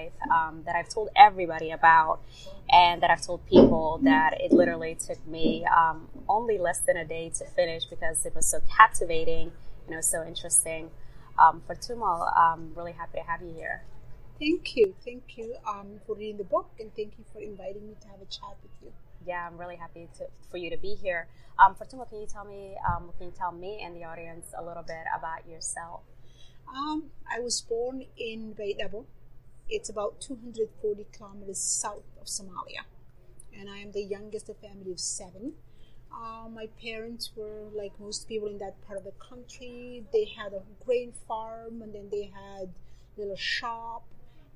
Wife um, that I've told everybody about, and that I've told people that it literally took me um, only less than a day to finish because it was so captivating and it was so interesting. Um, Fatuma, I'm really happy to have you here. Thank you. Thank you um, for reading the book and thank you for inviting me to have a chat with you. Yeah, I'm really happy to, for you to be here. Um, Fatuma, can you tell me, um, can you tell me and the audience a little bit about yourself? Um, I was born in Baydhabo. It's about 240 kilometers south of Somalia. And I am the youngest of a family of seven. Uh, my parents were like most people in that part of the country. They had a grain farm and then they had a little shop.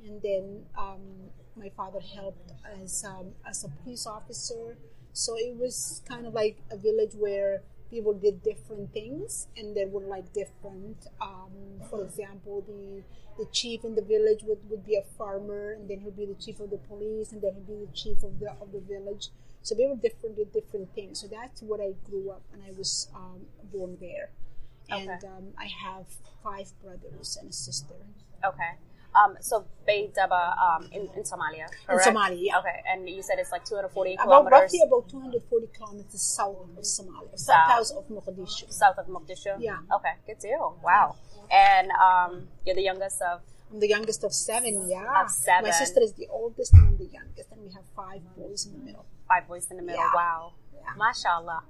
And then um, my father helped as, um, as a police officer. So it was kind of like a village where people did different things and they were like different um, for example the the chief in the village would, would be a farmer and then he'd be the chief of the police and then he'd be the chief of the of the village. So they were different did different things. So that's what i grew up and i was um, born there. And um, i have five brothers and a sister. Okay. Um, so Baydhaba um, in, in Somalia, correct? Somalia, yeah. Okay, and you said it's like 240 about kilometers roughly about 240 kilometers south of somalia South. south of mogadishu south of Mogadishu. Yeah. Okay, good deal. Wow. And um, you're the youngest of. I'm the youngest of seven, yeah. Of seven. My sister is the oldest and I'm the youngest, and we have five boys in the middle. five boys in the middle. Yeah. Wow. Yeah. Mashallah.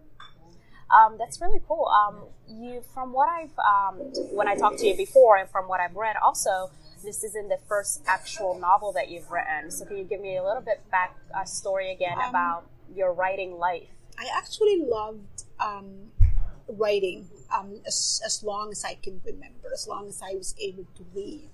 Um, that's really cool. Um, you, from what I've, um, when I talked to you before, and from what I've read, also, this isn't the first actual novel that you've written. So, can you give me a little bit back uh, story again Um, about your writing life? I actually loved um, writing um, as, as long as I can remember, as long as I was able to read.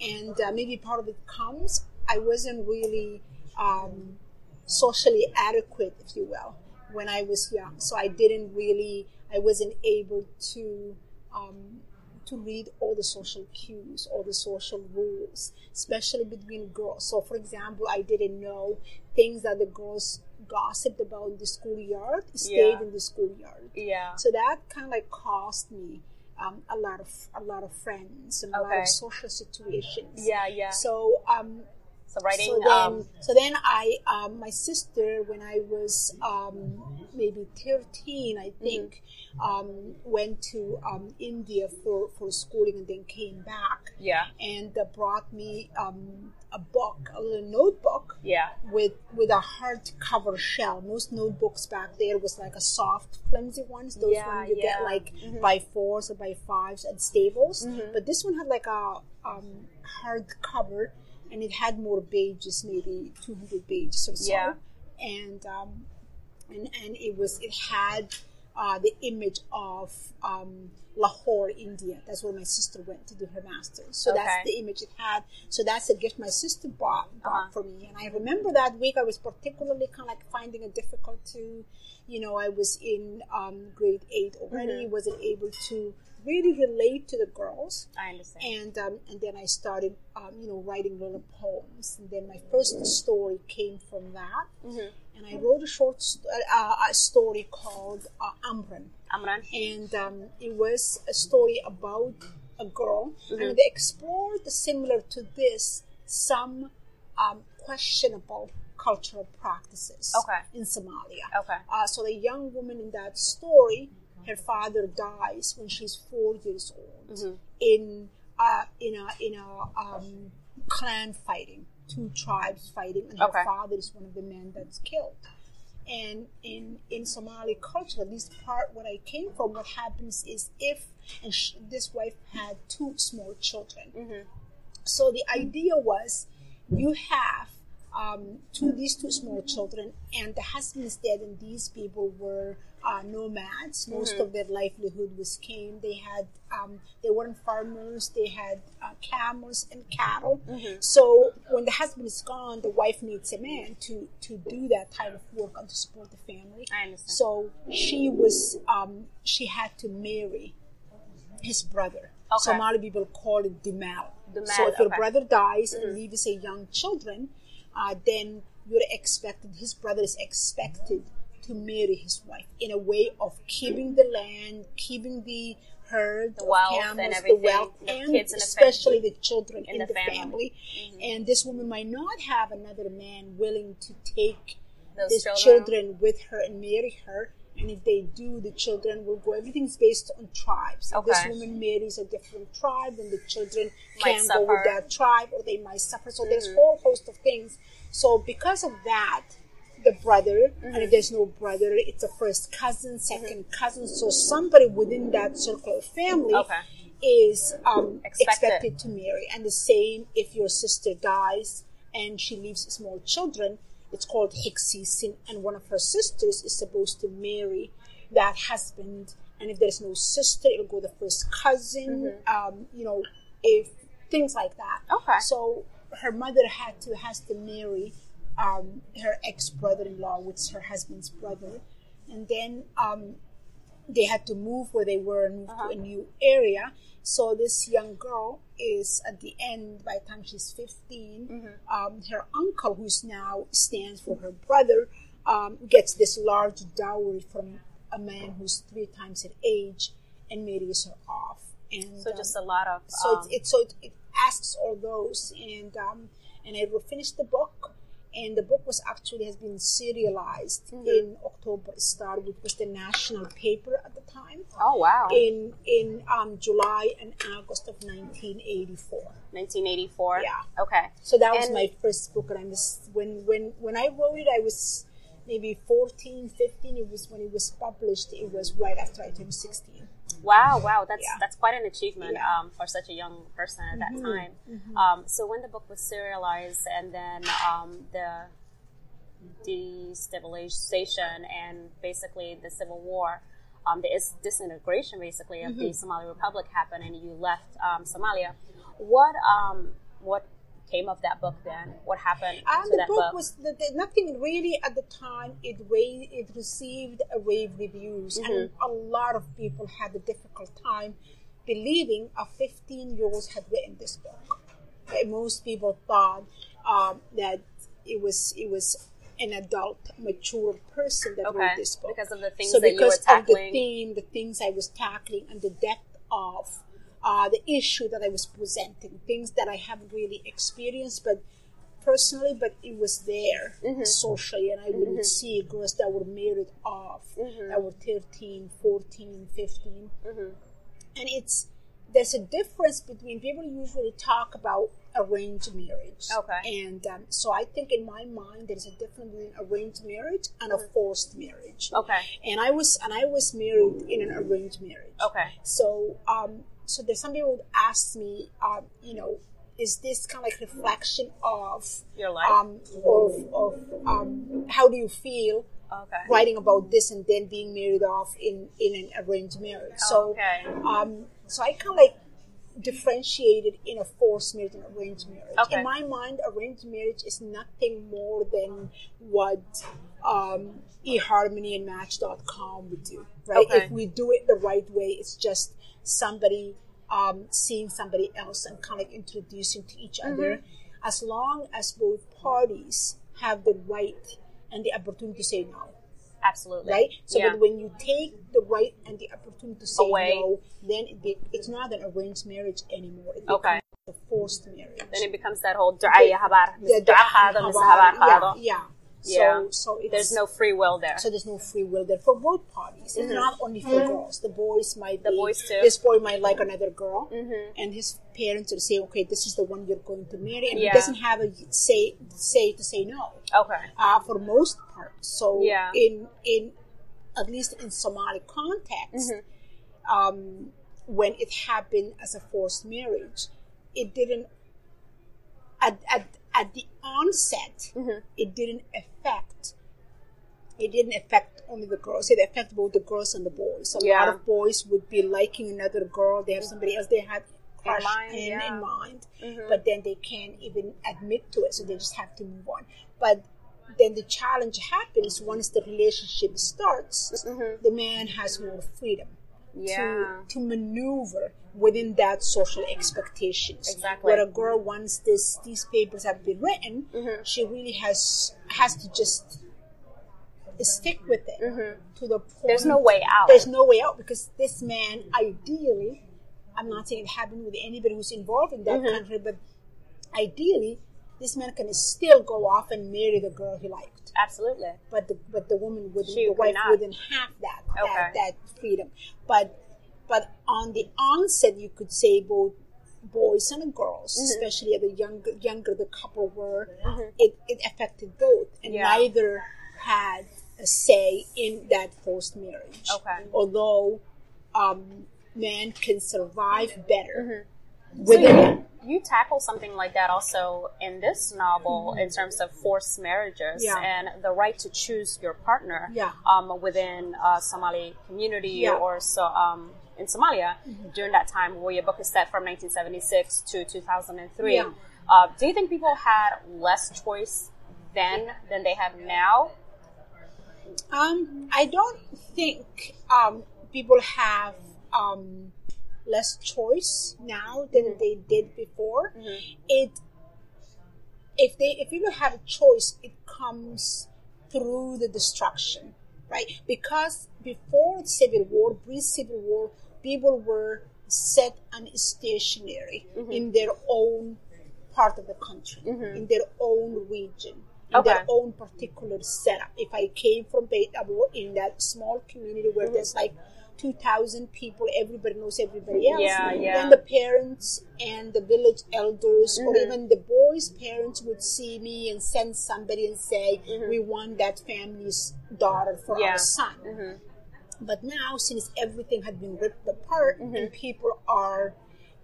And uh, maybe part of it comes, I wasn't really um, socially adequate, if you will, when I was young. So I didn't really, I wasn't able to. Um, to read all the social cues, all the social rules, especially between girls. So, for example, I didn't know things that the girls gossiped about in the schoolyard stayed Yeah. in the schoolyard. Yeah. So that kind of like cost me um, a lot of a lot of friends and a lot of social situations. Yeah, yeah. So um, So, writing. so then, um, so then I, um, my sister, when I was um, maybe thirteen, I think, um, went to um, India for for schooling and then came back yeah. and uh, brought me um, a book, a little notebook Yeah. with with a hardcover shell. Most notebooks back there was like a soft, flimsy ones. Those Yeah, ones you yeah. get like by fours or by fives at Staples. Mm-hmm. But this one had like a um, hardcover, and it had more pages, maybe two hundred pages or so. Yeah. And um, and and it was it had uh, the image of um, Lahore, India. That's where my sister went to do her master's. So Okay. that's the image it had. So that's a gift my sister bought, bought Uh-huh. for me. And I remember that week I was particularly kind of like finding it difficult to, you know, I was in um, grade eight already, Mm-hmm. wasn't able to really relate to the girls I understand. and um, and then I started um, you know writing little poems and then my first story came from that Mhm. and I wrote a short st- uh, a story called uh, Amran Amran. and um, it was a story about a girl Mm-hmm. and they explored similar to this some um, questionable cultural practices Okay. in Somalia Okay. uh, so the young woman in that story, her father dies when she's four years old Mm-hmm. in uh, in a in a um, clan fighting, two tribes fighting, and her father is one of the men that's killed. And in in Somali culture, at least part where I came from, what happens is if and sh- this wife had two small children, Mm-hmm. so the idea was you have um, two these two small children and the husband's dead and these people were uh, nomads most of their livelihood was came they had um, they weren't farmers they had uh, camels and cattle so when the husband is gone the wife needs a man to to do that type of work and to support the family I understand. so she was um, she had to marry his brother. Okay. Somali people call it Dumal. Dumal, so if your brother dies and leaves a young children, uh, then you're expected. His brother is expected to marry his wife in a way of keeping the land, keeping the herd, The of wealth and camels, everything, the wealth, and kids in the especially the children in, in the the, family. family. Mm-hmm. And this woman might not have another man willing to take Those these children. children. with her and marry her. And if they do, the children will go. Everything's based on tribes. If this woman marries a different tribe, then the children Might can go with that tribe, or they might suffer. So there's a whole host of things. So because of that, the brother, and Mm-hmm. if there's no brother, it's a first cousin, 2nd cousin. So somebody within that circle of family Okay. is um, Expected. expected. to marry. And the same if your sister dies and she leaves small children, it's called Hixisin, and one of her sisters is supposed to marry that husband. And if there's no sister, it'll go the first cousin. Um, you know, if things like that. Okay. So her mother had to has to marry um, her ex brother-in-law, which is her husband's brother, and then um, they had to move where they were and move Uh-huh. to a new area. So this young girl is at the end. By the time she's 15, Mm-hmm. um, her uncle, who's now stands for her brother, um, gets this large dowry from a man who's three times her age and marries her off. And So um, just a lot of. so um, it's, it so it, it asks all those and um and I will finish the book and the book was actually has been serialized Mm-hmm. in October Star which was the national paper at the time oh wow. in in um July and August of 1984 1984. Yeah. Okay. so that was And- my first book and I was when when when I wrote it I was maybe 14 15 it was when it was published it was right after I turned 16 Wow, wow, that's Yeah. that's quite an achievement Yeah. Mm-hmm. um, for such a young person at that time. Um, so when the book was serialized, and then um, the destabilization and basically the civil war, um, the is- disintegration basically of Mm-hmm. the Somali Republic happened, and you left um, Somalia. What um, what came of that book then? What happened And to the that book, book? was the, the, nothing really at the time. It it received a rave reviews, and Mm-hmm. a lot of people had a difficult time believing a 15 year old had written this book. Most people thought um, that it was it was an adult, mature person that Okay, wrote this book because of the things so that you were because of the theme, the things I was tackling, and the depth of uh, the issue that I was presenting, things that I haven't really experienced, but personally, but it was there Mm-hmm. socially, and I would see girls that were married off, Mm-hmm. that were 13, 14, 15. Mm-hmm. And it's, there's a difference between people usually talk about arranged marriage. Okay. And um, so I think in my mind, there's a difference between arranged marriage and a forced marriage. Okay. And I was, and I was married in an arranged marriage. Okay. So, um, so there's some people would ask me, um, you know, is this kind of like reflection of Your life. um, of, of um, how do you feel okay. writing about this and then being married off in, in an arranged marriage? So, Okay. um, so I kind of like differentiated in a forced marriage and arranged marriage. Okay. In my mind, arranged marriage is nothing more than what um, eHarmony and Match.com would do, right? Okay. If we do it the right way, it's just somebody um, seeing somebody else and kind of like introducing to each Mm-hmm. other. As long as both parties have the right and the opportunity to say no Absolutely. right? So yeah. that when you take the right and the opportunity to say Away. no, then it be, it's not an arranged marriage anymore. It Okay. becomes a forced marriage. then it becomes that whole. Yeah, Du'a qaado, mise habar yeah, yeah. Yeah. So, so it's, There's no free will there. so there's no free will there for both parties. It's not only for girls. The boys might The be, boys too. This boy might like another girl, Mhm. and his parents will say, "Okay, this is the one you're going to marry," and Yeah. he doesn't have a say say to say no. Okay. uh, for most part. So Yeah. in in at least in Somali context, Mm-hmm. um, when it happened as a forced marriage, it didn't at at, at the onset. Mm-hmm. It didn't affect. It didn't affect only the girls. It affected both the girls and the boys. A lot of boys would be liking another girl. They have somebody else they have crush mind, in, yeah. in mind, Mhm. but then they can't even admit to it, so they just have to move on. But then the challenge happens once the relationship starts. Mhm. The man has more freedom Yeah. to to maneuver within that social expectations. Exactly. Where a girl once this these papers have been written, Mhm. she really has has to just stick with it to the point. Mm-hmm. There's no way out. There's no way out because this man, ideally, I'm not saying it happened with anybody who's involved in Mm-hmm. that country, but ideally, this man can still go off and marry the girl he liked. Absolutely. But the but the woman wouldn't, She the wife not. wouldn't have that, that that freedom. But but on the onset, you could say both boys and girls, Mm-hmm. especially the younger younger the couple were, it, it affected both, and Yeah. neither had a say in that forced marriage. Okay. Although um, men can survive better So within you, you tackle something like that also in this novel in terms of forced marriages Yeah. and the right to choose your partner Yeah. um, within a Somali community Yeah. Mm-hmm. or so um, in Somalia during that time where your book is set from 1976 to 2003. Yeah. Uh, do you think people had less choice then than they have now? Um, I don't think um, people have um, less choice now than Mm-hmm. they did before. It if they if people have a choice, it comes through the destruction, right? Because before the Civil War, pre-Civil War, people were set and stationary Mm-hmm. in their own part of the country, in their own region, in their own particular setup. If I came from Baydhabo in that small community where there's like 2,000 people, everybody knows everybody else. Yeah, yeah. Then the parents and the village elders, or Mm-hmm. even the boys' parents, would see me and send somebody and say, "We want that family's daughter for Mm-hmm. Yeah. our son." Mm-hmm. But now, since everything had been ripped apart Mm-hmm. and people are,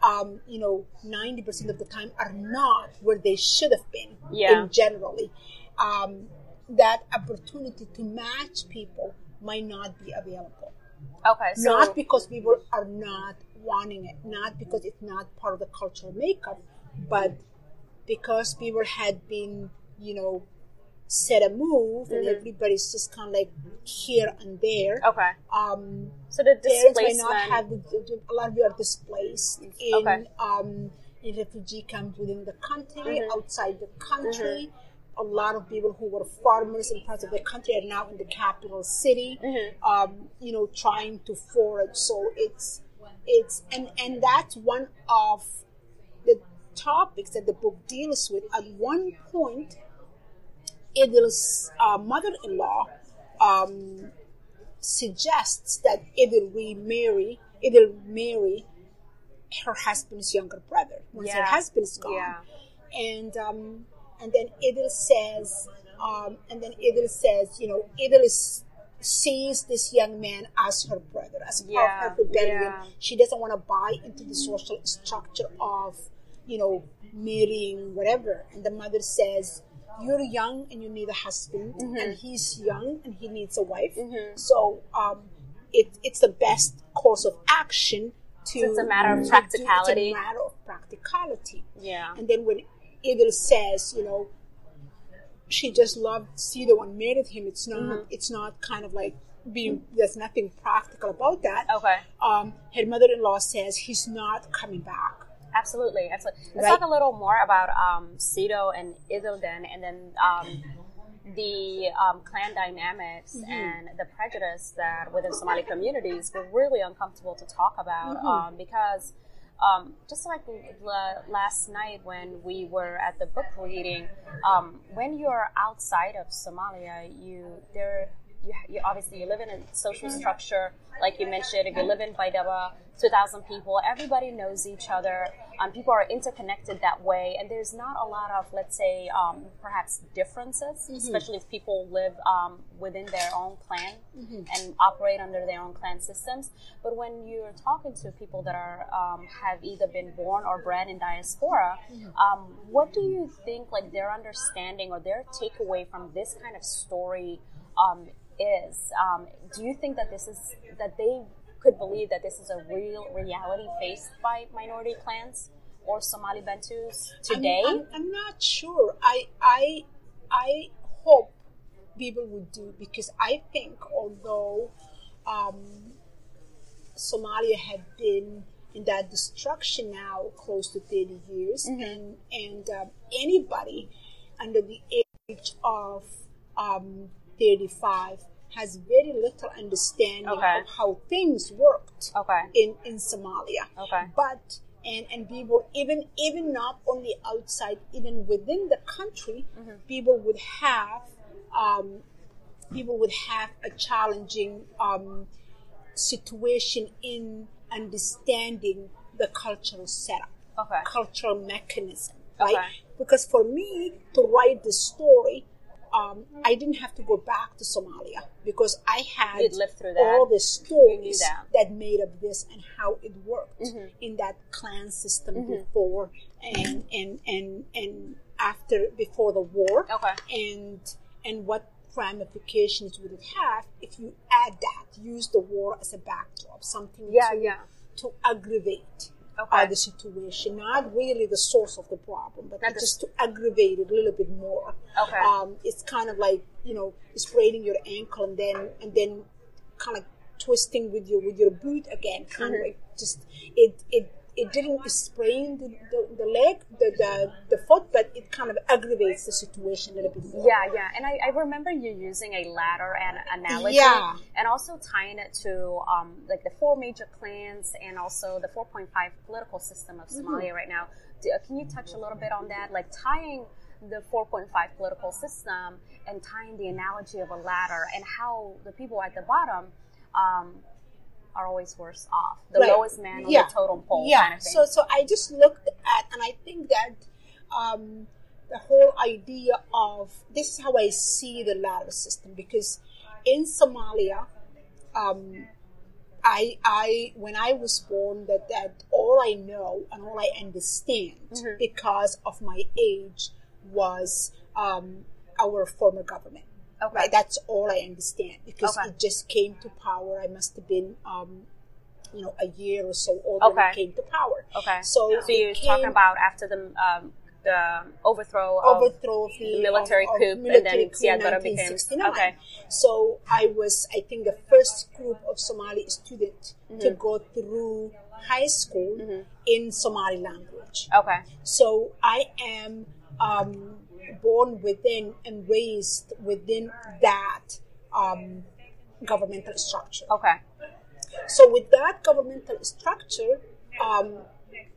um, you know, 90% of the time are not where they should have been Yeah. in generally, um, that opportunity to match people might not be available. Okay, so not because people are not wanting it, not because it's not part of the cultural makeup, but because people had been, you know, set a move and Mm-hmm. everybody's just kind of like here and there. okay, Um, so the parents may displacement. not have the, a lot of you are displaced in Okay. um, in refugee camps within the country, Mm-hmm. outside the country. A lot of people who were farmers in parts of the country are now in the capital city, Mm-hmm. um, you know, trying to forage. So it's it's and and that's one of the topics that the book deals with. At one point, Idil's uh, mother-in-law um, suggests that Idil remarry, Idil marry her husband's younger brother once her husband's gone. Yeah. And um, and then Idil says, um, and then Idil says, you know, Idil is, sees this young man as her brother, as part Yeah, of her rebellion. yeah. She doesn't want to buy into the social structure of, you know, marrying whatever. And the mother says, you're young and you need a husband, Mm-hmm. and he's young and he needs a wife. So um, it, it's the best course of action to. So it's a matter of to do- practicality. It's a matter of practicality. Yeah. And then when Idil says, you know, she just loved Sido and married him, it's not. Mm-hmm. It's not kind of like being. There's nothing practical about that. Okay. Um, her mother-in-law says he's not coming back. Absolutely, absolutely. Let's Right. talk a little more about um, Sido and Idilden, and then um, the um, clan dynamics Mm-hmm. and the prejudice that within Somali communities were really uncomfortable to talk about Mm-hmm. um, because. Um, just like l- last night when we were at the book reading, um, when you're outside of Somalia, you there you, you obviously you live in a social structure like you mentioned. If you live in Baidaba, two thousand people, everybody knows each other. Um, people are interconnected that way, and there's not a lot of let's say um, perhaps differences, especially if people live um, within their own clan and operate under their own clan systems. But when you're talking to people that are um, have either been born or bred in diaspora, um, what do you think like their understanding or their takeaway from this kind of story um, is? Um, do you think that this is that they could believe that this is a real reality faced by minority clans or Somali Bantus today? I'm, I'm, I'm not sure. I I I hope people would do because I think although um, Somalia had been in that destruction now close to 30 years and and um, anybody under the age of um, 35 has very little understanding Okay. of how things worked Okay. in, in Somalia. Okay. But and and people even even not only outside, even within the country, Mm-hmm. people would have um, people would have a challenging um, situation in understanding the cultural setup, Okay. cultural mechanism, right? Because for me to write the story, um, I didn't have to go back to Somalia because I had lived through that. all the stories that. that. made up this and how it worked Mm-hmm. in that clan system before and and and and after before the war Okay. and and what ramifications would it have if you add that use the war as a backdrop something Yeah, to, yeah. to aggravate Okay. uh, the situation not really the source of the problem but just to aggravate it a little bit more Okay. um, it's kind of like you know spraining your ankle and then and then kind of twisting with your with your boot again kind Mm-hmm. of like just it it it didn't sprain the, the, the leg the, the the foot but it kind of aggravates the situation a little bit more Yeah, yeah, and I, I remember you using a ladder and analogy, Yeah. and also tying it to um, like the four major clans and also the 4.5 political system of Mm-hmm. Somalia right now. Do, uh, can you touch a little bit on that, like tying the 4.5 political system and tying the analogy of a ladder and how the people at the bottom um, are always worse off, the Right. lowest man on Yeah. the totem pole, yeah kind of thing. so so i just looked at and i think that um, the whole idea of this is how i see the ladder system because in somalia um, I, I, when I was born, that, that all I know and all I understand Mm-hmm. because of my age was um, our former government. Okay. Right, that's all I understand because Okay. it just came to power. I must have been, um, you know, a year or so old when it came to power. okay, So, so you're it talking about after the um, the overthrow overthrow of the, the military of, of coup, and then coup Siad Barre became- okay. So I was, I think, the first group of Somali students Mm-hmm. to go through high school in Somali language. Okay. So I am um, born within and raised within that um, governmental structure. Okay. So with that governmental structure, um,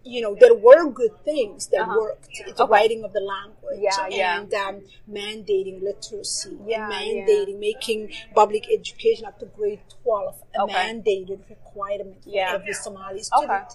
you know, there were good things that Uh-huh. worked. It's writing of the language Yeah, yeah. and um, mandating literacy Yeah, and yeah. mandating making public education up to grade 12 a Okay. mandated requirement for Yeah. every Somali Okay. student.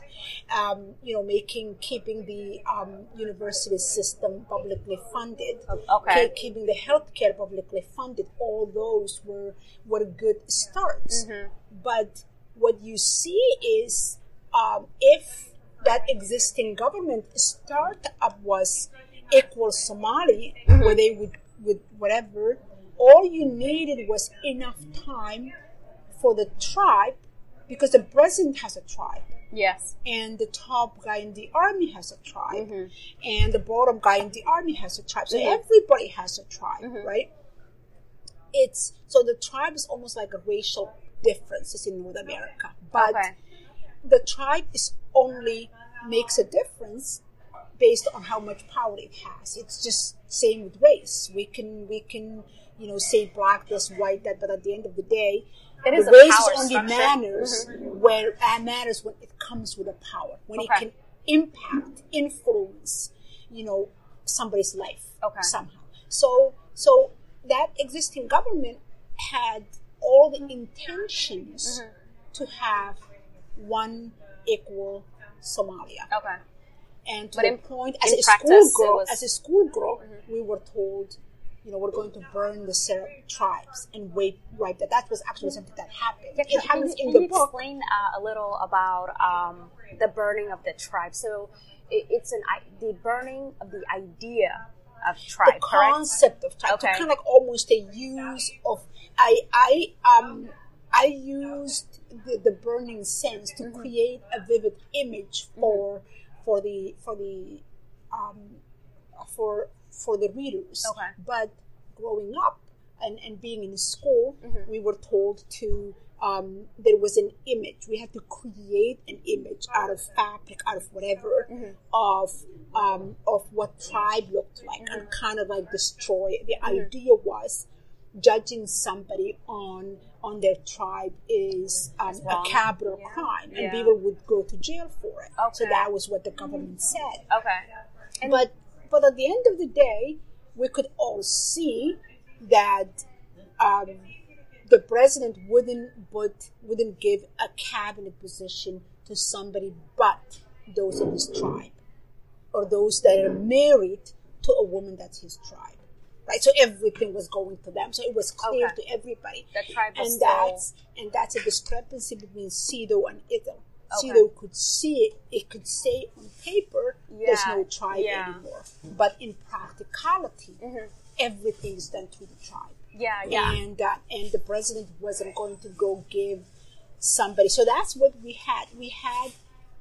Um, you know, making, keeping the um, university system publicly funded. Okay. Ke- keeping the healthcare publicly funded. All those were, were good starts. Mm-hmm. But what you see is um, if that existing government start up was equal Somali, Mm-hmm. where they would with whatever, all you needed was enough time for the tribe, because the president has a tribe, Yes. and the top guy in the army has a tribe, Mm-hmm. and the bottom guy in the army has a tribe. So Mhm. everybody has a tribe, Mm-hmm. right? It's so the tribe is almost like a racial differences in North America, but Okay. The tribe is only makes a difference based on how much power it has. It's just same with race. We can we can you know say black this, white that, but at the end of the day, It is the race is only structure. matters where uh, matters when it comes with a power when Okay. it can impact, influence, you know, somebody's life Okay. somehow. So so that existing government had all the intentions Mm-hmm. to have one equal Somalia. Okay. And to But the in- point, as a schoolgirl, was- Mm-hmm. as a schoolgirl, we were told, you know, we're going to burn the tribes and wipe, wipe that. That was actually something that happened. Yeah, it can, can happens you, in can the you book. explain uh, a little about um, the burning of the tribe? So it, it's an the burning of the idea of tribe, the correct? concept of tribe. Okay. So kind of like almost a use of I I um I used the, the burning sense to Mm-hmm. create a vivid image for for the for the um for for the readers. Okay. But growing up and, and being in school, Mm-hmm. we were told to um, there was an image. We had to create an image out of fabric, out of whatever, Mm-hmm. of um, of what tribe looked like, and kind of like destroy. The Mm-hmm. idea was judging somebody on on their tribe is um, a capital Yeah. crime, and Yeah. people would go to jail for it. So that was what the government said. Okay. but but at the end of the day, we could all see that um, the president wouldn't but wouldn't give a cabinet position to somebody but those of his tribe or those that are married to a woman that's his tribe. Right, so everything was going to them, so it was clear Okay. to everybody. The tribe and still- that's and that's a discrepancy between Sido and Ito. Okay. Sido could see it; it could say on paper, "There's no tribe yeah. anymore." But in practicality, Mhm. everything is done through the tribe. Yeah, yeah. And uh, and the president wasn't going to go give somebody. So that's what we had. We had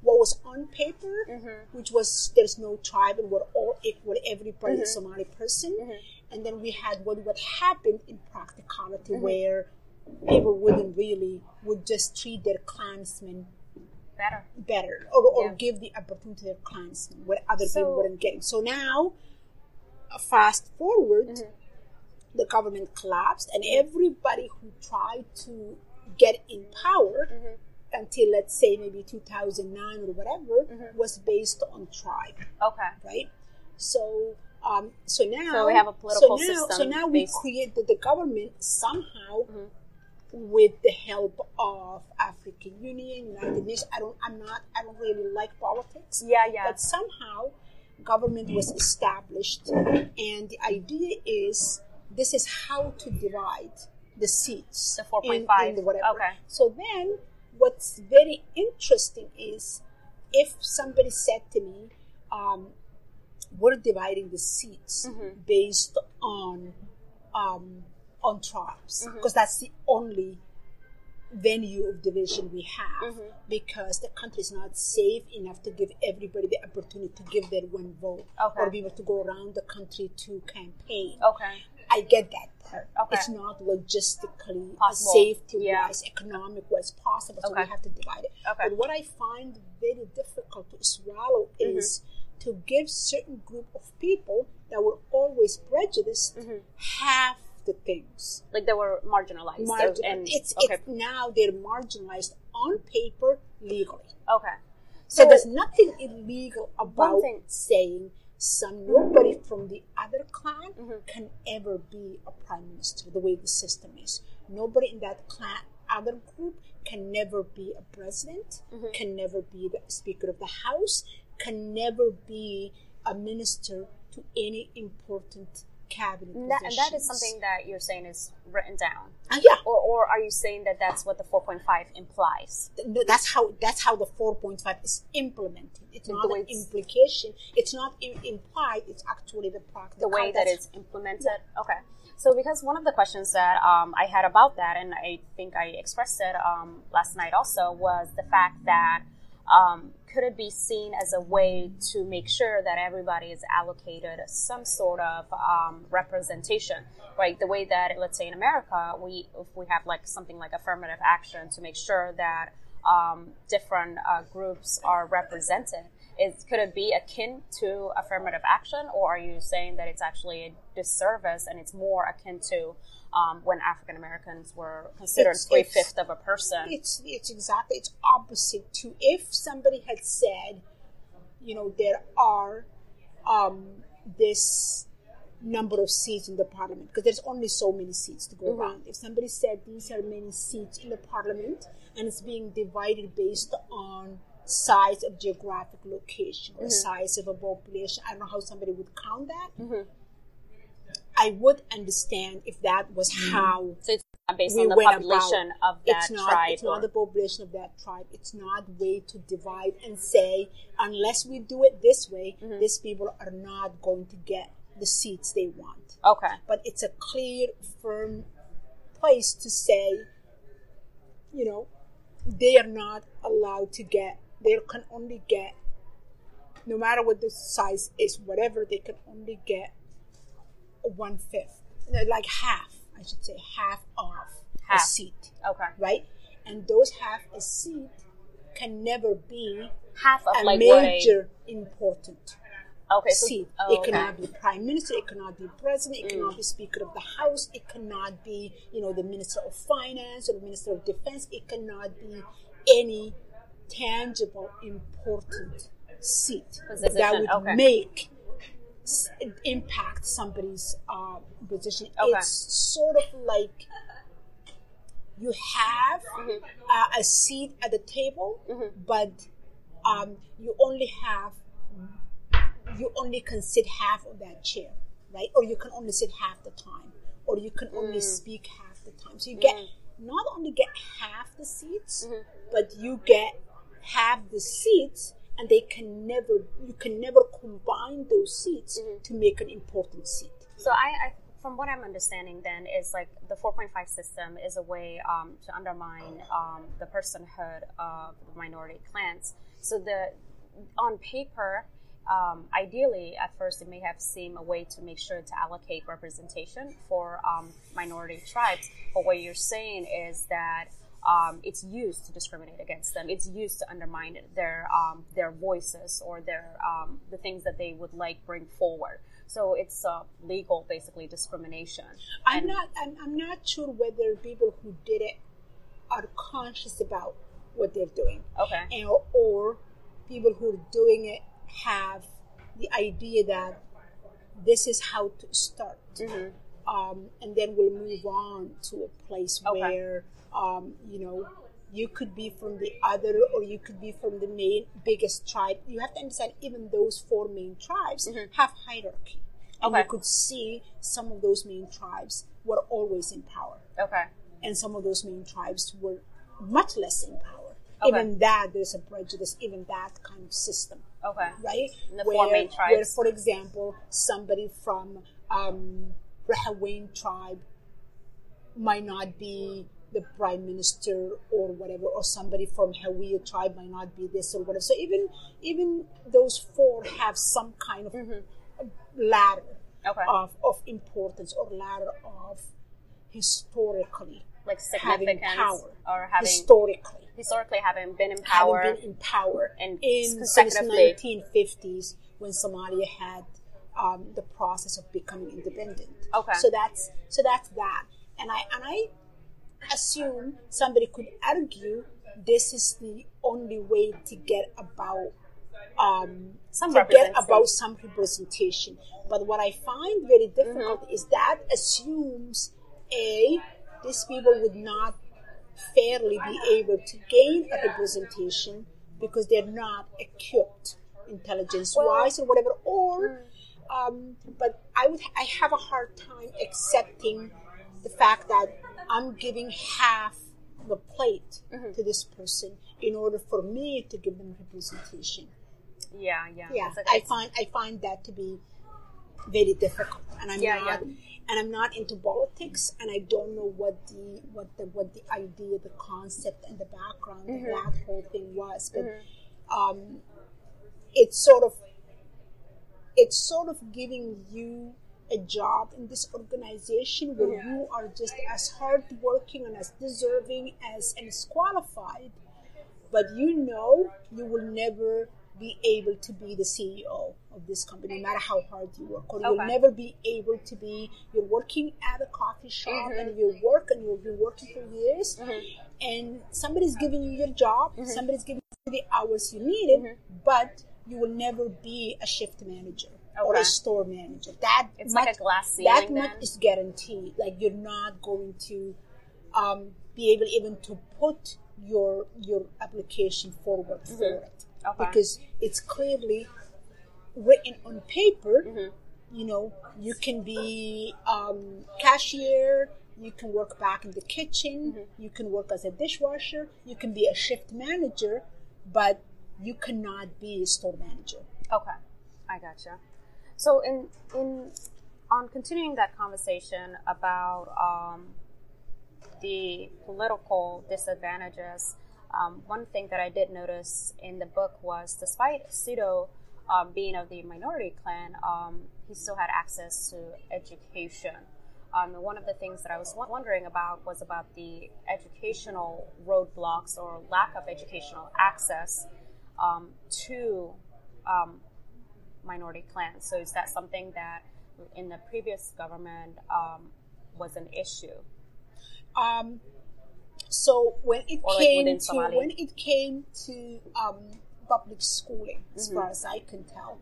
what was on paper, Mm-hmm. which was there's no tribe and we're all equal. Everybody Mm-hmm. Somali person. And then we had what what happened in practicality, Mm-hmm. where people wouldn't really would just treat their clansmen Better. better or, or Yeah. give the opportunity to their clansmen what other So- people wouldn't get So now, fast forward, Mm-hmm. the government collapsed, and everybody who tried to get in power Mm-hmm. until let's say maybe 2009 or whatever Mm-hmm. was based on tribe, Okay. right? So. Um, so now, So we have a political so now, So system now we based- create the government somehow Mm-hmm. with the help of African Union, United Nations. I don't, I'm not, I don't really like politics. Yeah, yeah. But somehow, government was established, and the idea is this is how to divide the seats. The 4.5. in the whatever. Okay. So then, what's very interesting is if somebody said to me, um, "We're dividing the seats Mm-hmm. based on um, on tribes Mm-hmm. because that's the only venue of division we have Mm-hmm. because the country is not safe enough to give everybody the opportunity to give their one vote Okay. or be able to go around the country to campaign. Okay. I get that part. Okay. It's not logistically, safety Yeah. wise, economic wise possible, so Okay. we have to divide it. Okay. But what I find very difficult to swallow Mm-hmm. is to give certain group of people that were always prejudiced Mm-hmm. half the things. Like they were marginalized. Margin- and it's, okay. it's now they're marginalized on paper legally. okay. So So there's nothing illegal about saying some nobody from the other clan Mm-hmm. can ever be a prime minister the way the system is. Nobody in that clan other group can never be a president, Mm-hmm. can never be the speaker of the house, can never be a minister to any important cabinet And that, and that is something that you're saying is written down. Ah, yeah, Or, or are you saying that that's what the 4.5 implies? No, that's how that's how the 4.5 is implemented. It's The not an it's- implication. It's not im- implied. It's actually the practice. the way that it's implemented. Okay. So, because one of the questions that um, I had about that, and I think I expressed it um, last night also, was the fact that um, could it be seen as a way to make sure that everybody is allocated some sort of um, representation, right? The way that, let's say in America, we if we have like something like affirmative action to make sure that um, different uh, groups are represented. Is, could it be akin to affirmative action, or are you saying that it's actually a disservice and it's more akin to um, when African Americans were considered three fifths of a person? It's it's exactly it's opposite to if somebody had said, you know, there are um, this number of seats in the parliament because there's only so many seats to go Mm-hmm. around. If somebody said these are many seats in the parliament and it's being divided based on size of geographic location Mm-hmm. or size of a population, I don't know how somebody would count that. Mm-hmm. I would understand if that was how so it's not based we on the population about. of that it's not, tribe. It's or- not the population of that tribe. It's not way to divide and say unless we do it this way, Mm-hmm. these people are not going to get the seats they want. okay. But it's a clear, firm place to say, you know, they are not allowed to get. They can only get, no matter what the size is, whatever they can only get one fifth, like half. I should say half of a seat, Okay. right? And those half a seat can never be Half of a like what a major important. Okay, so- seat. oh, it cannot be prime minister. It cannot be president. It cannot mm. be speaker of the house. It cannot be you know the minister of finance or the minister of defense. It cannot be any tangible, important seat Position, that would okay. make impact somebody's uh, position. Okay. It's sort of like you have Mm-hmm. uh, a seat at the table, but um, you only have you only can sit half of that chair, right? Or you can only sit half the time, or you can only Mm. speak half the time. So you get not only get half the seats, Mm-hmm. but you get half the seats, and they can never you can never combine those seats Mm-hmm. to make an important seat. So I, I, from what I'm understanding, then is like the 4.5 system is a way um, to undermine um, the personhood of the minority clans. So the on paper, um, ideally, at first, it may have seemed a way to make sure to allocate representation for um, minority tribes. But what you're saying is that um, it's used to discriminate against them. It's used to undermine their um, their voices or their um, the things that they would like bring forward. So it's uh, legal, basically discrimination. I'm And- not. I'm, I'm not sure whether people who did it are conscious about what they're doing, Okay. and, or people who are doing it have the idea that this is how to start, um, and then we'll move on to a place Okay. where um, you know you could be from the other, or you could be from the main biggest tribe. You have to understand, even those four main tribes have hierarchy. And Okay. you could see some of those main tribes were always in power, Okay. and some of those main tribes were much less in power. Okay. Even that, there's a prejudice, even that kind of system, Okay. right? And the four main tribes. Where, for example, somebody from um, Rahanweyn tribe might not be the prime minister or whatever, or somebody from Hawiye tribe might not be this or whatever. So even even those four have some kind of ladder Mm-hmm. Okay. of, of importance or ladder of historically Like having power or having historically historically having been in power. having been in power and in since 1950s when Somalia had um, the process of becoming independent. Okay. So that's so that's that, and I and I assume somebody could argue this is the only way to get about um, Some get representation. about some representation. But what I find very difficult Mm-hmm. is that assumes a these people would not fairly be able to gain a representation because they're not equipped intelligence wise or whatever or um, but I would I have a hard time accepting the fact that I'm giving half the plate Mm-hmm. to this person in order for me to give them representation. yeah, yeah. Yeah, like- I find I find that to be very difficult, and I'm Yeah, not yeah. and I'm not into politics, and I don't know what the what the what the idea, the concept, and the background Mm-hmm. of that whole thing was, but um, it's sort of it's sort of giving you a job in this organization where you are just as hardworking and as deserving as and as qualified, but you know you will never be able to be the CEO of this company, no matter how hard you work, or you'll never be able to be. You're working at a coffee shop mm-hmm. and you work and you've been working for years, mm-hmm. and somebody's giving you your job, mm-hmm. somebody's giving you the hours you needed, but you will never be a shift manager or a store manager. That It's much, like a glass That ceiling much then? is guaranteed. Like you're not going to um, be able even to put your your application forward for it Mm-hmm. Okay. because it's clearly written on paper. Mm-hmm. You know, you can be um, cashier. You can work back in the kitchen. Mm-hmm. You can work as a dishwasher. You can be a shift manager, but you cannot be a store manager. Okay, I gotcha. So in in on continuing that conversation about um, the political disadvantages, um, one thing that I did notice in the book was, despite Sido um, being of the minority clan, um, he still had access to education. Um, and one of the things that I was wondering about was about the educational roadblocks or lack of educational access um, to minority clans. So is that something that in the previous government um, was an issue? Um, so when it Or, came within to when it came to um, public schooling, as Mm-hmm. far as I can tell,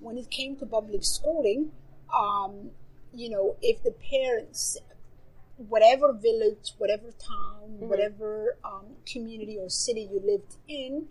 when it came to public schooling, um, you know, if the parents, whatever village, whatever town, Mm-hmm. whatever um, community or city you lived in,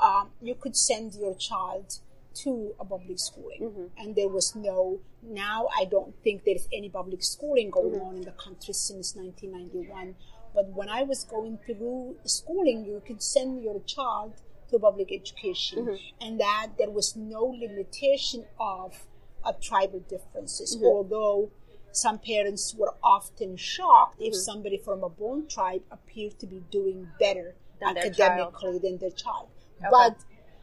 um, you could send your child to a public schooling, Mm-hmm. and there was no. Now I don't think there is any public schooling going Mm-hmm. on in the country since 1991. But when I was going through schooling, you could send your child to public education, Mm-hmm. and that there was no limitation of uh, tribal differences, Mm-hmm. although. Some parents were often shocked if Mm-hmm. somebody from a bone tribe appeared to be doing better Than their academically than their child. Okay. But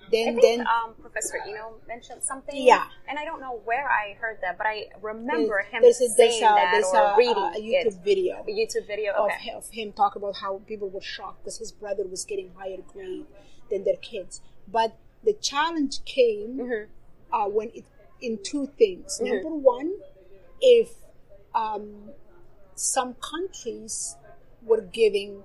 I then, think then um, Professor Eno mentioned something. Yeah. And I don't know where I heard that, but I remember him there's there's saying a, that there's or a, reading a YouTube it. video A YouTube video. of, Okay. of him talk about how people were shocked because his brother was getting higher grade than their kids. But the challenge came Mhm. uh, when it in two things. Mm-hmm. Number one, if um, some countries were giving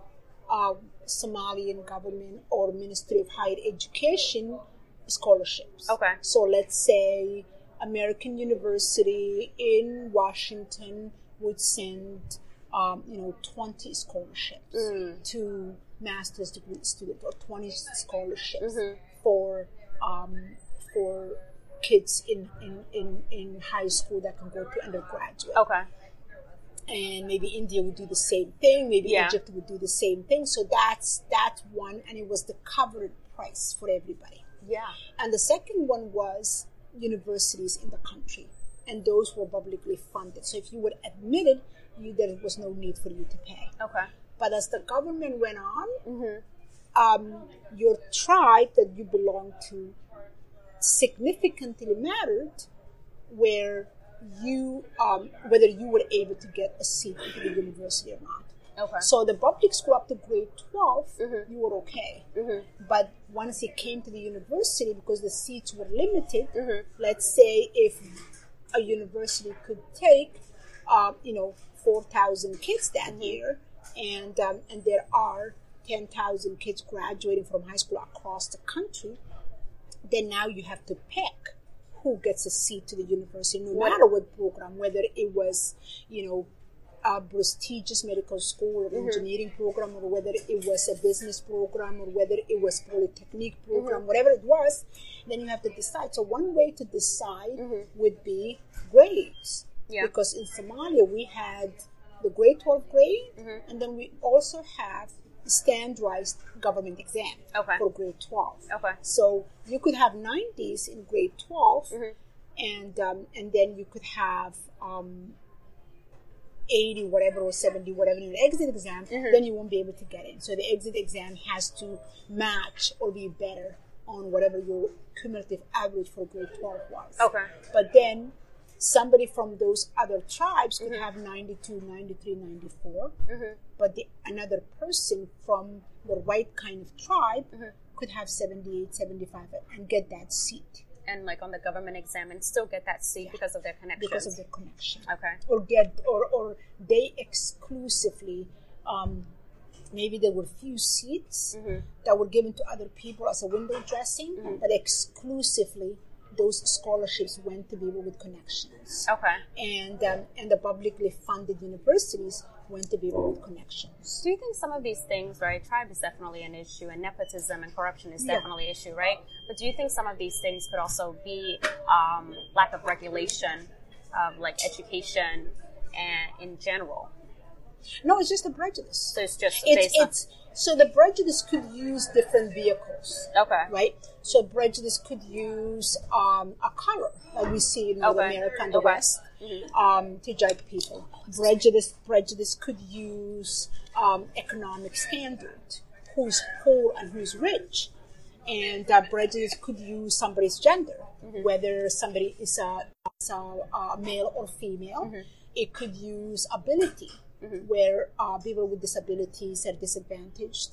uh, Somalian government or Ministry of Higher Education scholarships. Okay. So let's say American University in Washington would send, um, you know, 20 scholarships Mm. to master's degree students or 20 scholarships Mhm. for um, for kids in, in, in, in high school that can go to undergraduate Okay. And maybe India would do the same thing, maybe Yeah. Egypt would do the same thing. So that's that's one, and it was the covered price for everybody. Yeah. And the second one was universities in the country, and those were publicly funded. So if you were admitted, you there was no need for you to pay. Okay. But as the government went on, Mhm. um, your tribe that you belong to significantly mattered where you um, whether you were able to get a seat into the university or not. Okay. So the public school up to grade 12, Mhm. you were okay. Mhm. But once it came to the university, because the seats were limited, Mhm. let's say if a university could take, uh, you know, 4,000 kids that Mm-hmm. year, and, um, and there are 10,000 kids graduating from high school across the country, then now you have to pick who gets a seat to the university, no matter what program, whether it was, you know, a prestigious medical school or mm-hmm. engineering program, or whether it was a business program, or whether it was polytechnic mm-hmm. program, whatever it was, then you have to decide. So one way to decide mm-hmm. would be grades, Yeah. because in Somalia we had the grade 12 grade, and then we also have standardized government exam Okay. for grade 12. Okay. So you could have 90s in grade 12, Mhm. and um, and then you could have um, 80 whatever or 70 whatever in the exit exam. Mm-hmm. Then you won't be able to get in. So the exit exam has to match or be better on whatever your cumulative average for grade 12 was. Okay. But then somebody from those other tribes could Mm-hmm. have 92, 93, 94 Mhm. but the, another person from the right kind of tribe Mm-hmm. could have 78, 75 and get that seat And like on the government exam and still get that seat because of their connection because of their connection. Okay. Or get or, or they exclusively um, maybe there were few seats Mhm. that were given to other people as a window dressing, Mm-hmm. but exclusively those scholarships went to people with connections. Okay. And um, and the publicly funded universities went to people with connections. Do you think some of these things, right? Tribe is definitely an issue, and nepotism and corruption is Yeah. definitely an issue, right? But do you think some of these things could also be um, lack of regulation of like education and in general? No, it's just a prejudice. So it's just it's it's so the prejudice could use different vehicles okay, right? So prejudice could use um, a color like we see in North Okay. america and the Okay. west um, to judge people. Prejudice prejudice could use um, economic standard who's poor and who's rich. And uh, prejudice could use somebody's gender whether somebody is a, is a, a male or female. It could use ability where uh, people with disabilities are disadvantaged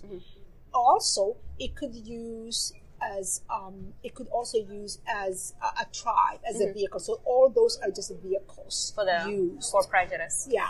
also it could use as um, it could also use as a, a tribe as a vehicle. So all those are just vehicles Mm-hmm. for the used. for prejudice. yeah,